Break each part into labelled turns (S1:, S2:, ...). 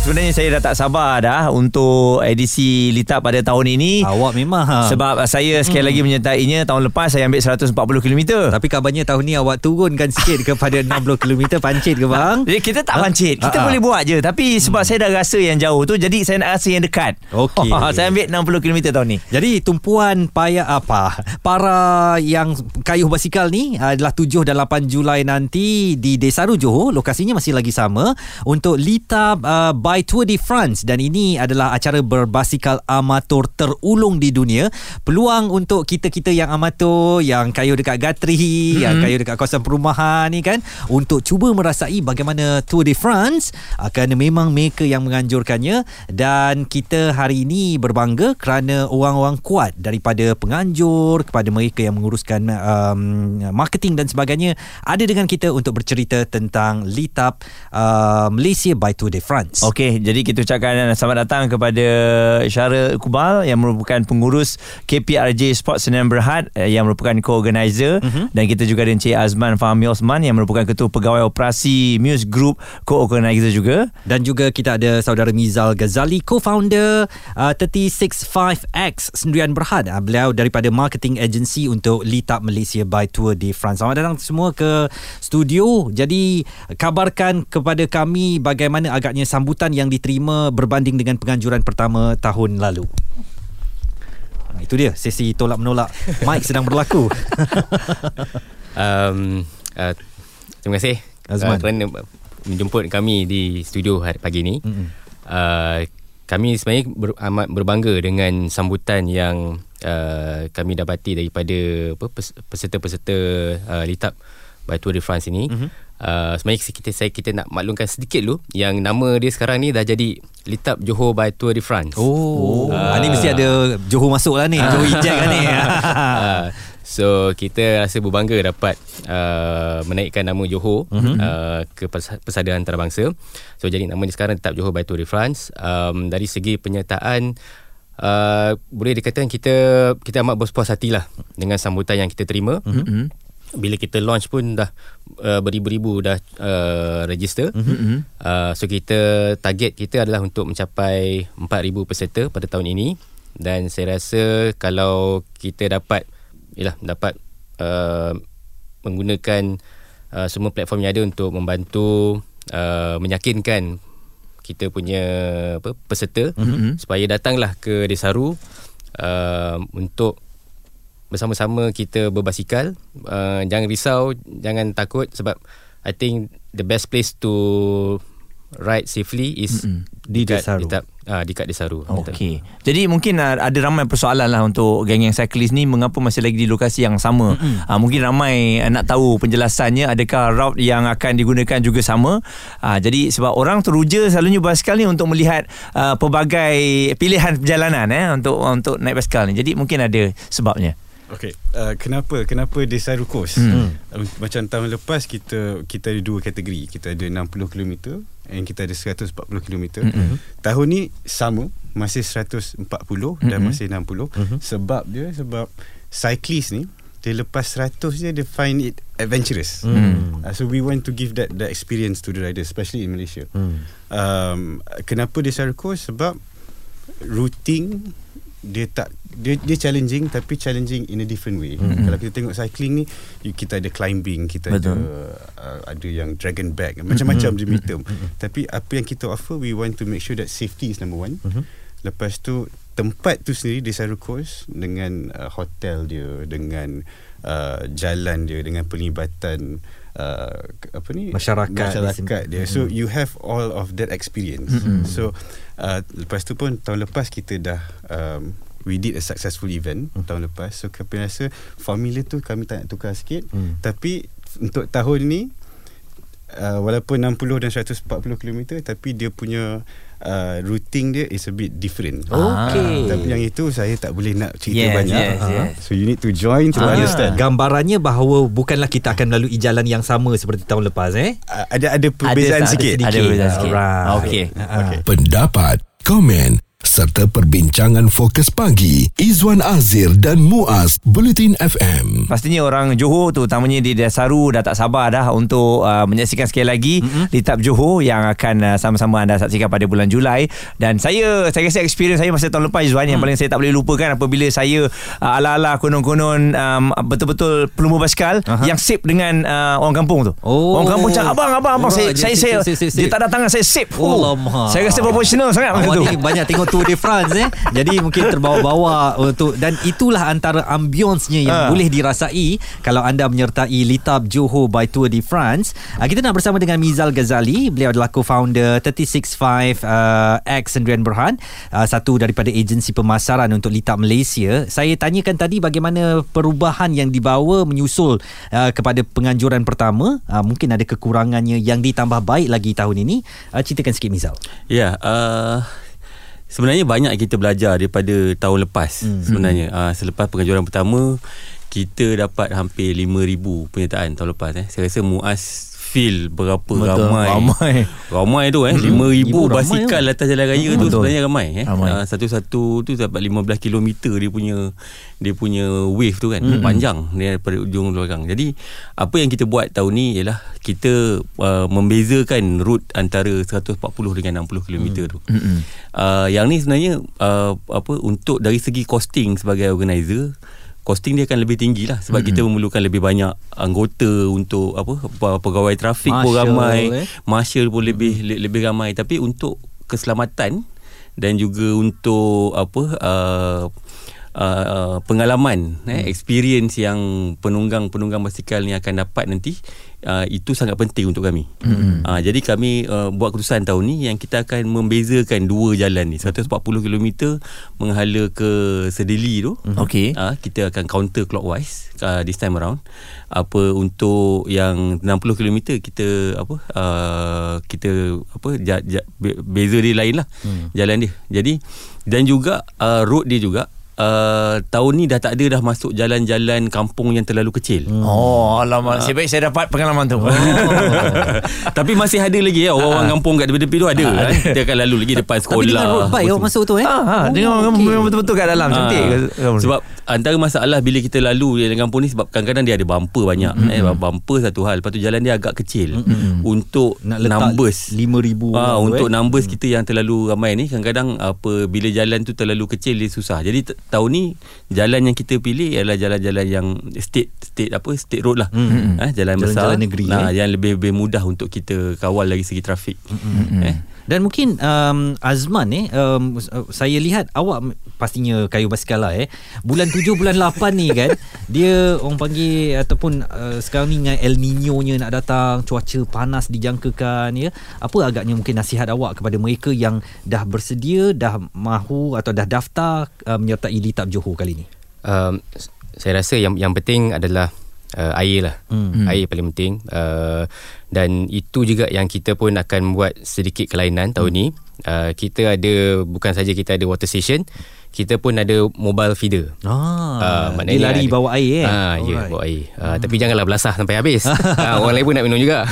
S1: Sebenarnya saya dah tak sabar dah untuk edisi Litap pada tahun ini.
S2: Awak memang ha.
S1: Sebab saya sekali lagi menyertainya tahun lepas saya ambil 140 km.
S2: Tapi kabarnya tahun ni awak turunkan sikit kepada 60 km pancit ke bang?
S1: Jadi kita tak pancit. Kita
S2: Ha, ha.
S1: boleh buat je. Tapi sebab saya dah rasa yang jauh tu jadi saya nak rasa yang dekat.
S2: Okey.
S1: saya ambil 60 km tahun ni.
S2: Jadi tumpuan payah apa? Para yang kayuh basikal ni adalah 7 dan 8 Julai nanti di Desaru Johor. Lokasinya masih lagi sama untuk Litap uh, by Tour de France dan ini adalah acara berbasikal amatur terulung di dunia. Peluang untuk kita-kita yang amatur, yang kayuh dekat Gatri, mm-hmm. yang kayuh dekat kawasan perumahan ni kan untuk cuba merasai bagaimana Tour de France uh, kerana memang mereka yang menganjurkannya dan kita hari ini berbangga kerana orang-orang kuat daripada penganjur kepada mereka yang menguruskan um, marketing dan sebagainya ada dengan kita untuk bercerita tentang Litap uh, Malaysia by Tour de France.
S1: Okey, jadi kita ucapkan selamat datang kepada Syara Kubal yang merupakan pengurus KPRJ Sport Sdn Berhad eh, yang merupakan co-organizer
S2: Mhm.
S1: dan kita juga ada Encik Azman Fahmi Osman yang merupakan ketua pegawai operasi Muse Group co-organizer juga.
S2: Dan juga kita ada saudara Mizal Ghazali co-founder uh, 365X Sendirian Berhad. Uh, beliau daripada marketing agency untuk Litap Malaysia by Tour de France. Selamat datang semua ke studio. Jadi kabarkan kepada kami bagaimana agaknya sambutan yang diterima berbanding dengan penganjuran pertama tahun lalu. Ah, Itu dia sesi tolak menolak. Mike sedang berlaku.
S3: um, uh, terima kasih
S2: Azman.
S3: uh, kerana menjemput kami di studio hari pagi ini. Uh, kami sebenarnya ber, amat berbangga dengan sambutan yang uh, kami dapati daripada apa, pes- peserta-peserta uh, Litap by Tour de France ini. Mm-hmm. Uh, sebenarnya kita saya kita nak maklumkan sedikit dulu yang nama dia sekarang ni dah jadi Litap Johor by Tour de France.
S2: Oh, uh, ni mesti ada Johor masuk lah ni. Johor eject kan ni.
S3: uh, so kita rasa berbangga dapat uh, menaikkan nama Johor mm-hmm. uh, ke pers- persada antarabangsa. So jadi nama dia sekarang tetap Johor by Tour de France. Um, dari segi penyertaan uh, boleh dikatakan kita kita amat berpuas hati lah dengan sambutan yang kita terima. Mm-hmm. Bila kita launch pun dah uh, beribu-ribu dah uh, register. Mm-hmm. Uh, so kita target kita adalah untuk mencapai 4000 peserta pada tahun ini dan saya rasa kalau kita dapat yalah dapat uh, menggunakan uh, semua platform yang ada untuk membantu uh, meyakinkan kita punya apa peserta mm-hmm. supaya datanglah ke Desaru uh, untuk bersama-sama kita berbasikal uh, jangan risau jangan takut sebab I think the best place to ride safely is
S2: Mm-mm. Di
S3: dekat,
S2: Desaru.
S3: dekat, ah, dekat Desaru
S1: Okey. Jadi mungkin uh, ada ramai persoalan lah untuk geng-geng cyclist ni mengapa masih lagi di lokasi yang sama. Uh, mungkin ramai uh, nak tahu penjelasannya adakah route yang akan digunakan juga sama. Uh, jadi sebab orang teruja selalunya basikal ni untuk melihat uh, pelbagai pilihan perjalanan eh untuk untuk naik basikal ni. Jadi mungkin ada sebabnya.
S4: Okey, uh, kenapa kenapa Desaru Coast? Hmm. Uh, macam tahun lepas kita kita ada dua kategori. Kita ada 60 km and kita ada 140 km. Hmm. Tahun ni sama, masih 140 hmm. dan masih 60. Hmm. Sebab dia sebab cyclist ni dia lepas 100 je dia find it adventurous. Hmm. Uh, so we want to give that that experience to the riders especially in Malaysia. Hmm. Um, kenapa Desaru Coast? Sebab routing dia tak dia dia challenging tapi challenging in a different way. Mm-hmm. Kalau kita tengok cycling ni kita ada climbing, kita
S1: Betul.
S4: ada uh, ada yang dragon back, macam-macam mm-hmm. dia term. Mm-hmm. Tapi apa yang kita offer we want to make sure that safety is number one. Mm-hmm. Lepas tu tempat tu sendiri di Saru Coast dengan uh, hotel dia, dengan uh, jalan dia, dengan pelibatan uh, apa ni
S2: Masyarakat
S4: masyarakat dia. So
S2: Mm-hmm.
S4: you have all of that experience.
S1: Mm-mm.
S4: So uh, lepas tu pun tahun lepas kita dah um, we did a successful event
S2: Hmm.
S4: tahun lepas. So kami rasa formula tu kami tak nak tukar sikit.
S2: Hmm.
S4: Tapi untuk tahun ni uh, walaupun 60 dan 140 km tapi dia punya uh, routing dia is a bit different.
S2: Okey.
S4: Tapi yang itu saya tak boleh nak cerita
S1: Yes,
S4: banyak.
S1: yes,
S4: Ah.
S1: yes.
S4: So you need to join to
S2: Ah.
S4: understand.
S2: Gambarannya bahawa bukanlah kita akan melalui jalan yang sama seperti tahun lepas eh.
S4: Uh, ada ada perbezaan
S1: Ada-
S4: sikit.
S1: Ada perbezaan sikit.
S2: Alright.
S1: Okey.
S2: Okay.
S5: Pendapat, komen serta perbincangan fokus pagi Izwan Azir dan Muaz Bulletin FM.
S1: Pastinya orang Johor tu utamanya di Desaru dah tak sabar dah untuk uh, menyaksikan sekali lagi mm-hmm. Litap Johor yang akan uh, sama-sama anda saksikan pada bulan Julai dan saya saya rasa experience saya masa tahun lepas Izwan mm. yang paling saya tak boleh lupakan apabila saya uh, ala-ala konon-konon um, betul-betul pelumba basikal uh-huh. yang sip dengan uh, orang kampung tu.
S2: Oh.
S1: Orang kampung cakap abang abang abang
S2: Oh,
S1: saya
S2: dia
S1: saya,
S2: sip,
S1: saya
S2: sip, sip, sip.
S1: dia tak ada tangan saya sip.
S2: Oh.
S1: Saya rasa profesional sangat masa tu.
S2: banyak tengok Tour de France eh. Jadi mungkin terbawa-bawa untuk dan itulah antara ambience-nya yang
S1: Ha.
S2: boleh dirasai kalau anda menyertai Litab Johor by Tour de France. Uh, kita nak bersama dengan Mizal Ghazali. Beliau adalah co-founder 365 uh, X Sendirian Berhad, uh, satu daripada agensi pemasaran untuk Litab Malaysia. Saya tanyakan tadi bagaimana perubahan yang dibawa menyusul uh, kepada penganjuran pertama. Uh, mungkin ada kekurangannya yang ditambah baik lagi tahun ini. Uh, ceritakan sikit Mizal.
S6: Ya, uh, sebenarnya banyak kita belajar daripada tahun lepas hmm. sebenarnya. Uh, selepas pengajuran pertama kita dapat hampir 5000 penyertaan tahun lepas eh. Saya rasa Muaz feel berapa
S1: Betul,
S6: ramai.
S1: ramai.
S6: Ramai tu eh.
S2: Hmm.
S6: 5000
S2: Ibu ramai
S6: basikal atas jalan raya tu
S1: Betul.
S6: sebenarnya ramai eh.
S1: Ramai.
S6: Uh, satu-satu tu dapat 15 km dia punya dia punya wave tu kan. Hmm. Panjang dia daripada ujung belakang. Jadi apa yang kita buat tahun ni ialah kita uh, membezakan route antara 140 dengan 60 km tu.
S1: Mm-mm.
S6: Uh, yang ni sebenarnya uh, apa untuk dari segi costing sebagai organizer costing dia akan lebih tinggi lah sebab mm-hmm. kita memerlukan lebih banyak anggota untuk apa pe- pegawai trafik pun
S2: Marshal,
S6: ramai
S2: eh.
S6: marshal pun lebih mm-hmm. lebih ramai tapi untuk keselamatan dan juga untuk apa uh, uh, pengalaman eh, experience yang penunggang-penunggang basikal ni akan dapat nanti uh, itu sangat penting untuk kami. Mm. Uh, jadi kami uh, buat keputusan tahun ni yang kita akan membezakan dua jalan ni 140 km menghala ke Sedili tu.
S1: Okey.
S6: Uh, kita akan counter clockwise uh, this time around. Apa untuk yang 60 km kita apa uh, kita apa ja, ja, be- beza dia lain lah hmm. jalan dia. Jadi dan juga uh, road dia juga Uh, tahun ni dah tak ada dah masuk jalan-jalan kampung yang terlalu kecil. Hmm.
S1: Oh, alamak. Nasib baik saya dapat pengalaman tu.
S6: Tapi masih ada lagi ya orang-orang kampung kat tepi-tepi tu ada.
S1: Ah,
S6: eh. Dia akan lalu lagi depan
S2: Tapi dengan
S6: sekolah.
S2: road bike awak masuk tu eh.
S1: Ah, ha, dengan orang
S2: okey.
S1: memang betul-betul kat dalam cantik.
S6: Ah, sebab antara masalah bila kita lalu di dalam kampung ni sebab kadang-kadang dia ada bumper banyak mm-hmm. eh bumper satu hal lepas tu jalan dia agak kecil mm-hmm. untuk
S2: Nak letak
S6: numbers
S2: 5,000
S6: ah
S2: orang tu,
S6: untuk
S2: eh.
S6: numbers kita yang terlalu ramai ni kadang-kadang apa bila jalan tu terlalu kecil dia susah jadi tahun ni jalan yang kita pilih ialah jalan-jalan yang state state apa state road lah mm-hmm. eh jalan besar
S2: Jalan-jalan negeri,
S6: nah,
S2: eh.
S6: yang lebih lebih mudah untuk kita kawal dari segi trafik mm-hmm. eh
S2: Dan mungkin um, Azman eh um, saya lihat awak pastinya kayu basikal lah eh. Bulan 7 bulan 8 ni kan dia orang panggil ataupun uh, sekarang ni dengan El Nino-nya nak datang, cuaca panas dijangkakan ya. Apa agaknya mungkin nasihat awak kepada mereka yang dah bersedia, dah mahu atau dah daftar uh, menyertai Litab Johor kali ni?
S3: um, saya rasa yang yang penting adalah uh, air lah.
S2: Hmm.
S3: Air paling penting. Uh, dan itu juga yang kita pun akan buat sedikit kelainan tahun ni. Uh, kita ada bukan saja kita ada water station, kita pun ada mobile feeder.
S2: Ah,
S3: Ah,
S2: dia lari
S3: ada-
S2: bawa air eh.
S3: Ah, ya,
S2: Alright.
S3: bawa air. Uh, tapi janganlah belasah sampai habis. uh, orang lain pun nak minum juga.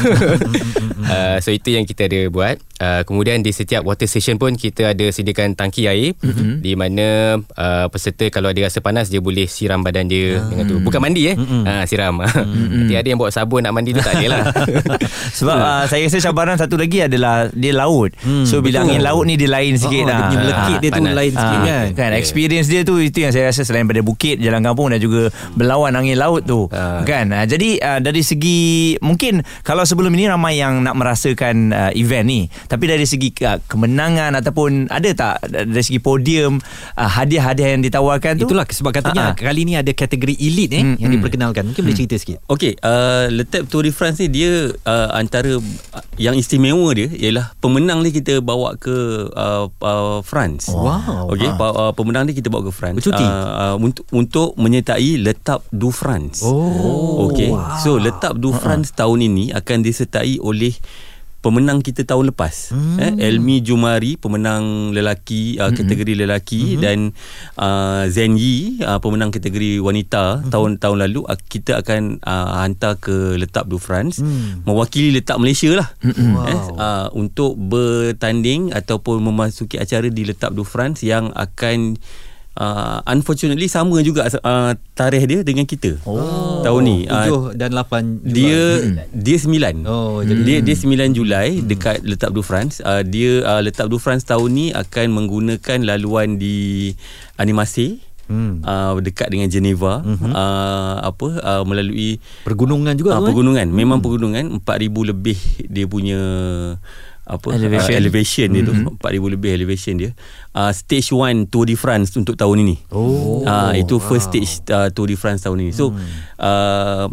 S3: uh, so itu yang kita ada buat. Uh, kemudian di setiap water station pun kita ada sediakan tangki air mm-hmm. di mana uh, peserta kalau dia rasa panas dia boleh siram badan dia dengan tu. Bukan mandi eh. Uh, siram. Nanti ada yang bawa sabun nak mandi tu tak ada lah.
S1: Sebab uh, saya rasa cabaran satu lagi adalah dia laut.
S2: Hmm,
S1: so bila angin laut ni dia lain sikit
S2: Oh,
S1: lah.
S2: dia punya melekit dia tu
S3: panas.
S2: lain sikit
S1: Ah,
S2: kan.
S1: kan experience dia tu itu yang saya rasa selain pada bukit jalan kampung dan juga berlawan angin laut tu
S3: Ah.
S1: kan Ah, jadi ah, dari segi mungkin kalau sebelum ini ramai yang nak merasakan ah, event ni tapi dari segi ah, kemenangan ataupun ada tak dari segi podium ah, hadiah-hadiah yang ditawarkan tu
S2: Itulah sebab katanya
S1: Ah, ah.
S2: kali ni ada kategori elite eh
S1: Hmm,
S2: yang
S1: hmm.
S2: diperkenalkan. Mungkin boleh cerita sikit.
S6: Okey, uh, Letap Tour de France ni dia uh, antara uh, yang istimewa dia ialah pemenang ni kita bawa ke uh, uh, France.
S2: Wow.
S6: Okey, pa- uh, pemenang ni kita bawa ke France.
S2: Bercuti?
S6: Uh, uh, untuk untuk menyertai Letap du France.
S2: Oh.
S6: Okey. So Letap du France tahun ini akan disertai oleh pemenang kita tahun lepas hmm. eh Elmi Jumari pemenang lelaki uh, kategori lelaki hmm. dan uh, Zen Yi uh, pemenang kategori wanita hmm. tahun-tahun lalu uh, kita akan uh, hantar ke Letap du France hmm. mewakili Letap Malaysia lah hmm. wow. eh uh, untuk bertanding ataupun memasuki acara di Letap du France yang akan uh, unfortunately sama juga uh, tarikh dia dengan kita. Oh. Tahun ni.
S2: 7 uh, dan 8
S6: Julai. Dia hmm. dia 9. Oh, jadi dia dia 9 Julai hmm. dekat Letap du France. Uh, dia uh, Letap du France tahun ni akan menggunakan laluan di animasi. Hmm. Uh, dekat dengan Geneva hmm. uh, apa uh, melalui
S2: pergunungan juga
S6: uh, pergunungan kan? memang hmm. pergunungan 4000 lebih dia punya apa? Elevation, uh, elevation dia mm-hmm. tu 4000 lebih elevation dia. Uh, stage 1 Tour de France untuk tahun ini. Oh. Uh, itu first wow. stage uh, Tour de France tahun ini. So mm. uh,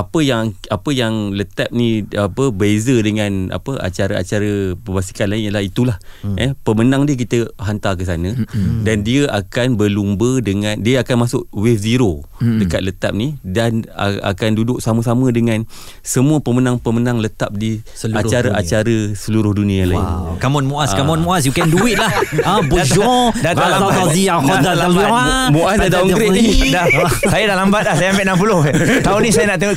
S6: apa yang apa yang letak ni apa beza dengan apa acara-acara perbasikal lain ialah itulah hmm. eh pemenang dia kita hantar ke sana hmm. dan dia akan berlumba dengan dia akan masuk wave zero hmm. dekat letap ni dan akan duduk sama-sama dengan semua pemenang-pemenang letap di acara-acara seluruh dunia wow. lain.
S2: Come on Muaz, come on ah. Muaz, you can do it lah. Ah, bonjour. Dah dah lambat. Dah lambat.
S1: Muaz dah downgrade ni. Saya dah lambat dah, saya ambil 60. Tahun ni saya nak tengok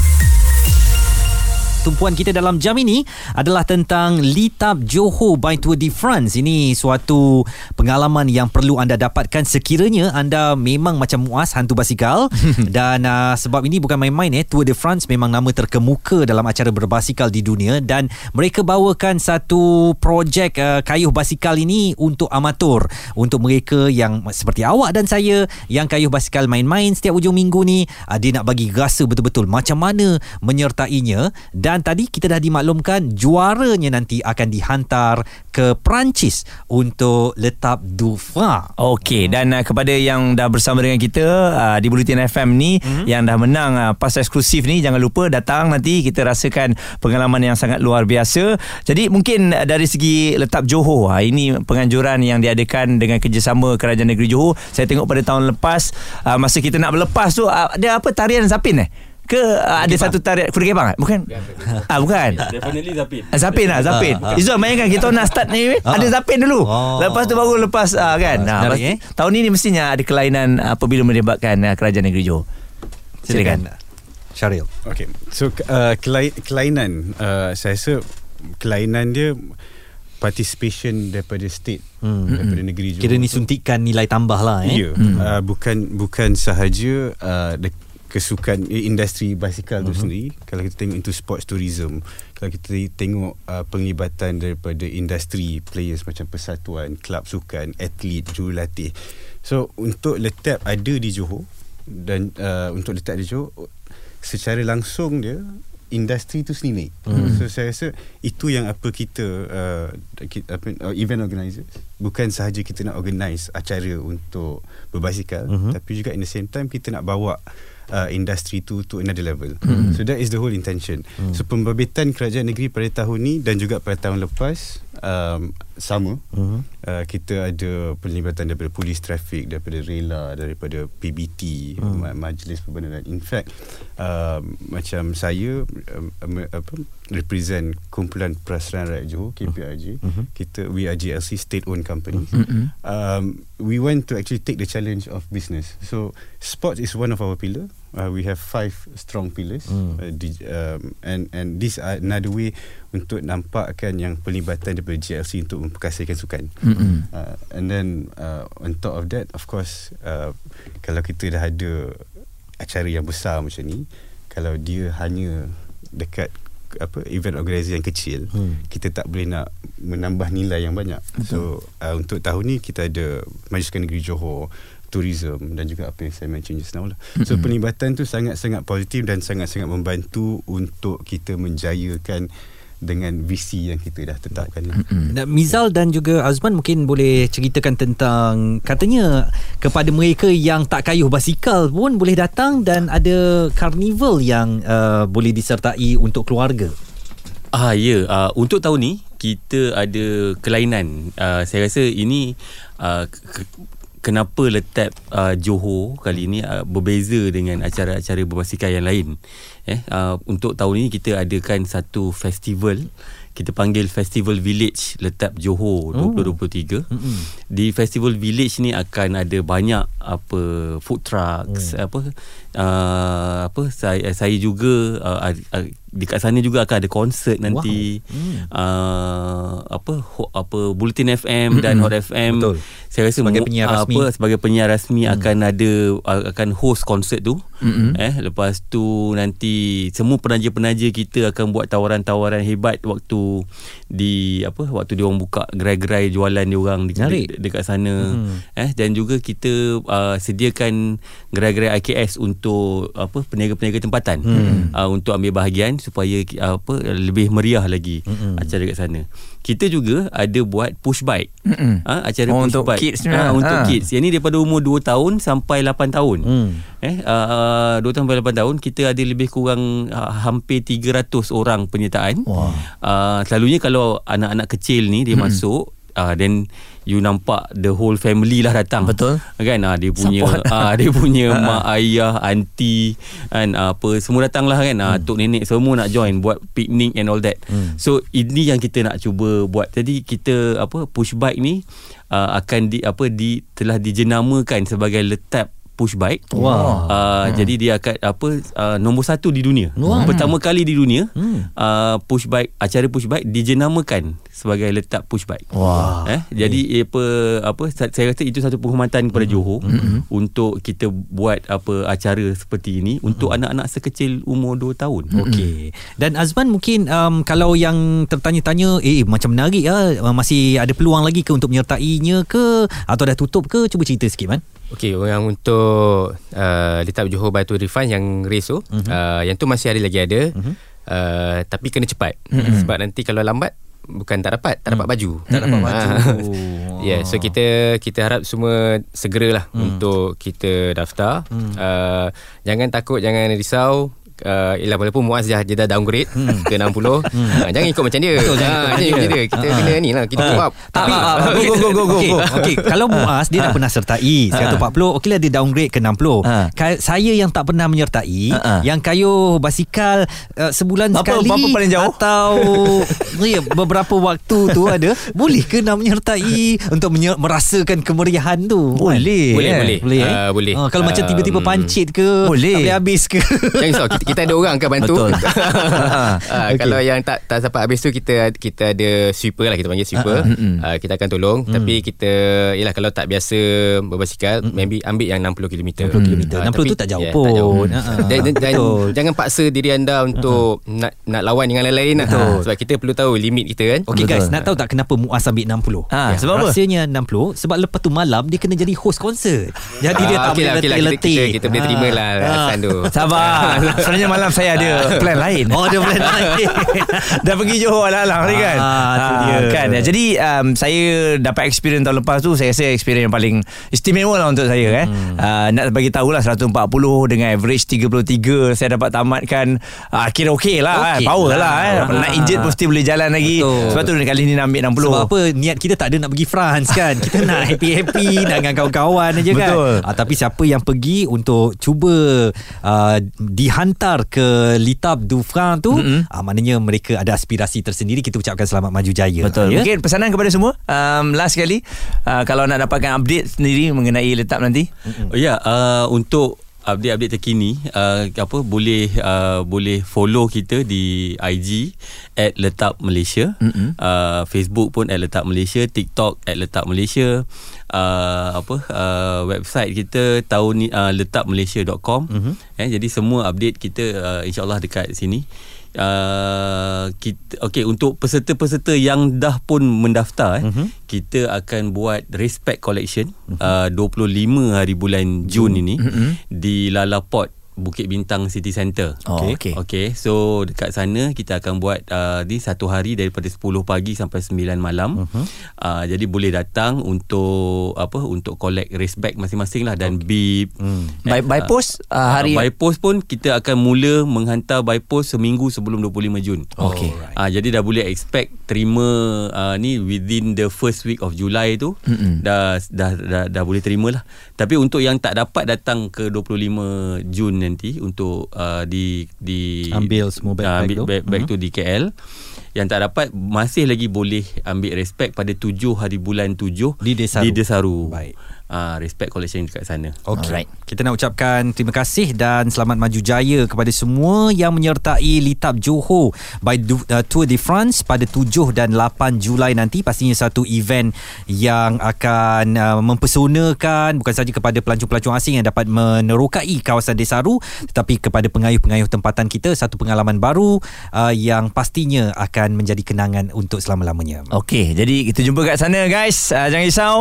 S2: tumpuan kita dalam jam ini adalah tentang Litap Johor by Tour de France. Ini suatu pengalaman yang perlu anda dapatkan. Sekiranya anda memang macam Muaz hantu basikal. Dan uh, sebab ini bukan main-main eh. Tour de France memang nama terkemuka dalam acara berbasikal di dunia. Dan mereka bawakan satu projek uh, kayuh basikal ini untuk amatur. Untuk mereka yang seperti awak dan saya yang kayuh basikal main-main setiap hujung minggu ni uh, dia nak bagi rasa betul-betul macam mana menyertainya. Dan dan tadi kita dah dimaklumkan juaranya nanti akan dihantar ke Perancis untuk letap Dufra.
S1: Okey dan uh, kepada yang dah bersama dengan kita uh, di Bulletin FM ni hmm. yang dah menang uh, pas eksklusif ni jangan lupa datang nanti kita rasakan pengalaman yang sangat luar biasa. Jadi mungkin uh, dari segi letap Johor uh, ini penganjuran yang diadakan dengan kerjasama Kerajaan Negeri Johor. Saya tengok pada tahun lepas uh, masa kita nak berlepas tu uh, ada apa tarian Zapin eh? Ke uh, ada satu tarian kuda kebang bukan? Ah bukan.
S6: Definitely zapin.
S1: Ah, zapin lah zapin. Ah, ah. Izzuan bayangkan kita nak start ni ada zapin dulu. Oh. lepas tu baru lepas uh, kan? Ah, nah, eh? tahun ini mestinya ada kelainan apabila melibatkan uh, kerajaan negeri Johor. Silakan.
S2: Syaril.
S4: Okey so uh, kelainan uh, saya rasa kelainan dia participation daripada state hmm. daripada negeri
S2: Johor. Kira ni suntikan nilai tambah lah eh.
S4: Ya yeah. hmm. uh, bukan bukan sahaja uh, kesukan industri basikal uh-huh. tu mhm. sendiri kalau kita tengok into sports tourism kalau kita tengok uh, penglibatan daripada industri players macam persatuan kelab sukan atlet jurulatih so untuk letak ada di Johor dan uh, untuk letak di Johor secara langsung dia industri tu sendiri hmm. so saya rasa itu yang apa kita uh, apa uh, event organizer bukan sahaja kita nak organize acara untuk berbasikal uh-huh. tapi juga in the same time kita nak bawa uh, industri tu to another level. Hmm. So that is the whole intention. Hmm. So pembabitan kerajaan negeri pada tahun ni dan juga pada tahun lepas um, sama. Hmm. Uh, kita ada pelibatan daripada polis trafik, daripada rela, daripada PBT, hmm. majlis perbandaran. In fact, uh, macam saya um, apa represent kumpulan Perasaan Rakyat Johor KPRJ mm-hmm. kita we are GLC state owned company mm-hmm. um, we want to actually take the challenge of business so sports is one of our pillar uh, we have five strong pillars mm. uh, di, um, and and this are another way untuk nampakkan yang pelibatan daripada GLC untuk memperkasakan sukan mm-hmm. uh, and then uh, on top of that of course uh, kalau kita dah ada acara yang besar macam ni kalau dia hanya dekat apa event organizer yang kecil hmm. kita tak boleh nak menambah nilai yang banyak Betul. so uh, untuk tahun ni kita ada Majlis Negeri Johor tourism dan juga apa yang saya mention just now lah. So mm-hmm. penlibatan tu sangat-sangat positif dan sangat-sangat membantu untuk kita menjayakan dengan visi yang kita dah tetapkan ni.
S2: Mm-hmm. Mizal dan juga Azman mungkin boleh ceritakan tentang katanya kepada mereka yang tak kayuh basikal pun boleh datang dan ada karnival yang uh, boleh disertai untuk keluarga.
S6: Ah ya, uh, untuk tahun ni kita ada kelainan. Uh, saya rasa ini uh, ke- kenapa letak uh, Johor kali ini uh, berbeza dengan acara-acara berbasikal yang lain eh uh, untuk tahun ini kita adakan satu festival kita panggil Festival Village Letap Johor oh. 2023. Mm-hmm. Di Festival Village ni akan ada banyak apa food trucks mm. apa uh, apa saya saya juga uh, uh, dekat sana juga akan ada konsert nanti. Wow. Mm. Uh, apa ho, apa Bulletin FM dan Hot FM. Betul. Saya rasa
S2: sebagai penyiar rasmi
S6: apa sebagai penyiar rasmi mm. akan ada akan host konsert tu. Mm-hmm. Eh lepas tu nanti semua penaja-penaja kita akan buat tawaran-tawaran hebat waktu di apa waktu dia orang buka gerai-gerai jualan dia orang di, di, dekat sana hmm. eh dan juga kita uh, sediakan gerai-gerai IKS untuk apa peniaga-peniaga tempatan hmm. uh, untuk ambil bahagian supaya uh, apa lebih meriah lagi hmm. acara dekat sana kita juga ada buat push bike hmm. uh, acara oh, push
S1: untuk
S6: bike
S1: kids
S6: uh, untuk ha. kids yang ni daripada umur 2 tahun sampai 8 tahun hmm. eh uh, 2 tahun sampai 8 tahun kita ada lebih kurang uh, hampir 300 orang penyertaan wow. uh, selalunya kalau anak-anak kecil ni dia hmm. masuk uh, you nampak the whole family lah datang
S1: betul
S6: kan uh, dia punya uh, dia punya mak ayah aunty kan uh, apa semua datang lah kan uh, hmm. tok nenek semua nak join buat picnic and all that hmm. so ini yang kita nak cuba buat jadi kita apa push bike ni uh, akan di apa di telah dijenamakan sebagai letap push bike. Wow. Uh, hmm. Jadi dia akan apa uh, nombor satu di dunia. Wow. Pertama kali di dunia hmm. uh, push bike acara push bike dijenamakan sebagai letak push bike. Wow. Eh jadi hmm. apa apa saya rasa itu satu penghormatan kepada hmm. Johor hmm. untuk kita buat apa acara seperti ini untuk hmm. anak-anak sekecil umur 2 tahun.
S2: Okey. Dan Azman mungkin um, kalau yang tertanya-tanya eh, eh macam menarik ya masih ada peluang lagi ke untuk menyertainya ke atau dah tutup ke cuba cerita sikit man.
S3: Okey, yang untuk uh, Letap Johor Batu Refund yang race tu, uh-huh. uh, yang tu masih ada lagi ada. Uh-huh. Uh, tapi kena cepat. Uh-huh. Sebab nanti kalau lambat bukan tak dapat, tak dapat uh-huh. baju.
S2: Tak dapat baju.
S3: Ya, yeah, so kita kita harap semua segeralah uh-huh. untuk kita daftar. Uh-huh. Uh, jangan takut, jangan risau uh, Yelah walaupun Muaz dah, dia dah downgrade hmm. Ke 60 hmm. uh, Jangan ikut macam dia. Betul, jangan uh, ikut macam dia. Kita uh, kena ni lah Kita uh, up
S2: Tapi uh, go, go, go, go, go. Okay. okay. Kalau Muaz Dia uh, dah pernah sertai 140 Okey lah dia downgrade ke 60 uh, Saya yang tak pernah menyertai uh, Yang kayu basikal uh, Sebulan
S1: apa,
S2: sekali
S1: Apa paling jauh?
S2: Atau ya, Beberapa waktu tu ada Boleh ke nak menyertai Untuk menyer- merasakan kemeriahan tu?
S1: Boleh.
S3: Boleh Boleh,
S1: boleh,
S3: uh, uh, boleh.
S2: Uh, Kalau uh, macam tiba-tiba pancit ke
S1: Boleh.
S2: Habis-habis ke?
S3: Jangan risau kita, kita ada orang akan bantu.
S1: Betul.
S3: uh, okay. Kalau yang tak tak sampai habis tu kita kita ada sweeper lah kita panggil sweeper. Uh, uh, kita akan tolong uh, tapi kita yalah kalau tak biasa berbasikal uh, maybe ambil yang 60 km.
S2: 60 km. Uh, 60 tapi, tu tak jauh yeah, pun. Tak jauh.
S3: Uh, dan, dan, dan jangan paksa diri anda untuk uh, nak nak lawan dengan lain-lain lah. Sebab kita perlu tahu limit kita kan.
S2: Okay guys, nak tahu tak kenapa Muaz ambil 60?
S1: Ha, ya. sebab apa?
S2: Rasanya 60 sebab lepas tu malam dia kena jadi host konsert. Jadi dia tak
S3: okay
S2: boleh
S3: lah, okay lah. Kita, kita, kita boleh terima lah uh, tu.
S1: Sabar. Sebenarnya malam saya ada plan lain.
S2: Oh, ada plan lain.
S1: Dah pergi Johor alang-alang ni kan. Ah,
S2: dia.
S1: Kan. Jadi um, saya dapat experience tahun lepas tu saya rasa experience yang paling istimewa lah untuk saya eh. Hmm. Uh, nak bagi tahu lah 140 dengan average 33 saya dapat tamatkan uh, kira okey lah okay eh. power lah, lah eh. Ha. Nak injet mesti boleh jalan lagi. Betul. Sebab tu kali ni nak ambil 60.
S2: Sebab apa niat kita tak ada nak pergi France kan. Kita nak happy-happy dengan kawan-kawan aja kan.
S1: Betul.
S2: Uh, tapi siapa yang pergi untuk cuba uh, dihantar ke Litab du France tu mm-hmm. uh, maknanya mereka ada aspirasi tersendiri kita ucapkan selamat maju jaya
S1: betul
S2: ya?
S1: mungkin pesanan kepada semua um, last sekali uh, kalau nak dapatkan update sendiri mengenai letak nanti
S6: mm-hmm. oh, ya yeah, uh, untuk update-update terkini uh, apa boleh uh, boleh follow kita di IG at letak Malaysia mm-hmm. uh, Facebook pun at letak Malaysia TikTok at letak Malaysia uh, apa uh, website kita tahun ni uh, letakmalaysia.com mm-hmm. eh, jadi semua update kita uh, insyaallah dekat sini Uh, kita okey untuk peserta-peserta yang dah pun mendaftar eh uh-huh. kita akan buat respect collection uh-huh. uh, 25 hari bulan Jun ini uh-huh. di Lalaport Bukit Bintang City Centre.
S1: Oh,
S2: Okey.
S1: okey.
S6: Okey, so dekat sana kita akan buat uh, ni satu hari daripada 10 pagi sampai 9 malam. Uh-huh. Uh, jadi boleh datang untuk apa untuk collect race bag masing-masing lah dan okay. bib.
S2: Hmm.
S1: By, by post uh, hari
S6: Uh, by post pun kita akan mula menghantar by post seminggu sebelum 25 Jun.
S1: Okey.
S6: Ah uh, jadi dah boleh expect terima uh, ni within the first week of July tu dah, dah dah dah boleh terima lah. Tapi untuk yang tak dapat datang ke 25 Jun nanti untuk uh, di di
S2: Ambil semua bag-bag
S6: ah, ambil
S2: tu.
S6: bag, bag tu di KL yang tak dapat masih lagi boleh ambil respect pada 7 hari bulan 7
S2: Di Desaru.
S6: Di Desaru.
S2: Baik.
S6: Ah respect collection dekat sana.
S2: Okey.
S1: Alright.
S2: Kita nak ucapkan terima kasih dan selamat maju jaya kepada semua yang menyertai Litap Johor by Du- uh, Tour de France pada 7 dan 8 Julai nanti. Pastinya satu event yang akan uh, mempesonakan bukan saja kepada pelancong-pelancong asing yang dapat menerokai kawasan Desaru tetapi kepada pengayuh-pengayuh tempatan kita satu pengalaman baru uh, yang pastinya akan menjadi kenangan untuk selama-lamanya.
S1: Okey, jadi kita jumpa kat sana guys. Uh, jangan risau,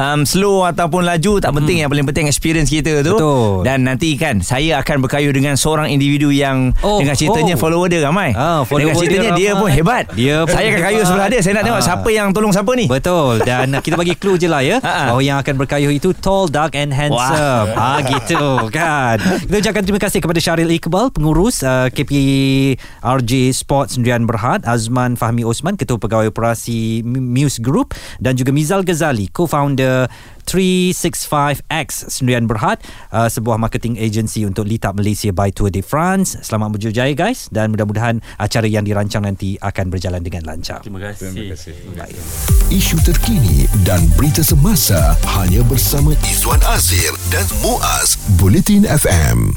S1: um, slow ataupun laju tak penting. Yang paling penting experience kita tu.
S2: Betul.
S1: Dan nanti kan saya akan berkayu dengan seorang individu yang
S2: Oh,
S1: dengan ceritanya
S2: oh.
S1: follower dia ramai.
S2: Ah, follower
S1: dengan ceritanya
S2: dia
S1: dia, pun hebat.
S2: Dia pun
S1: saya akan kayu sebelah dia. Saya nak tengok
S2: Ah.
S1: siapa yang tolong siapa ni.
S2: Betul dan kita bagi clue je lah ya bahawa yang akan berkayuh itu tall, dark and handsome. Ah gitu kan. Kita ucapkan terima kasih kepada Syaril Iqbal pengurus uh, KPRJ Sports Sendirian Berhad, Azman Fahmi Osman ketua pegawai operasi Muse Group dan juga Mizal Ghazali co-founder 365X Sendirian Berhad uh, sebuah marketing agency untuk Litap Malaysia by Tour de France. Selamat berjaya guys dan mudah-mudahan acara yang dirancang nanti akan berjalan dengan lancar.
S6: Terima kasih.
S4: Terima kasih.
S2: Baik.
S5: Isu terkini dan berita semasa hanya bersama Izwan Azir dan Muaz Bulletin FM.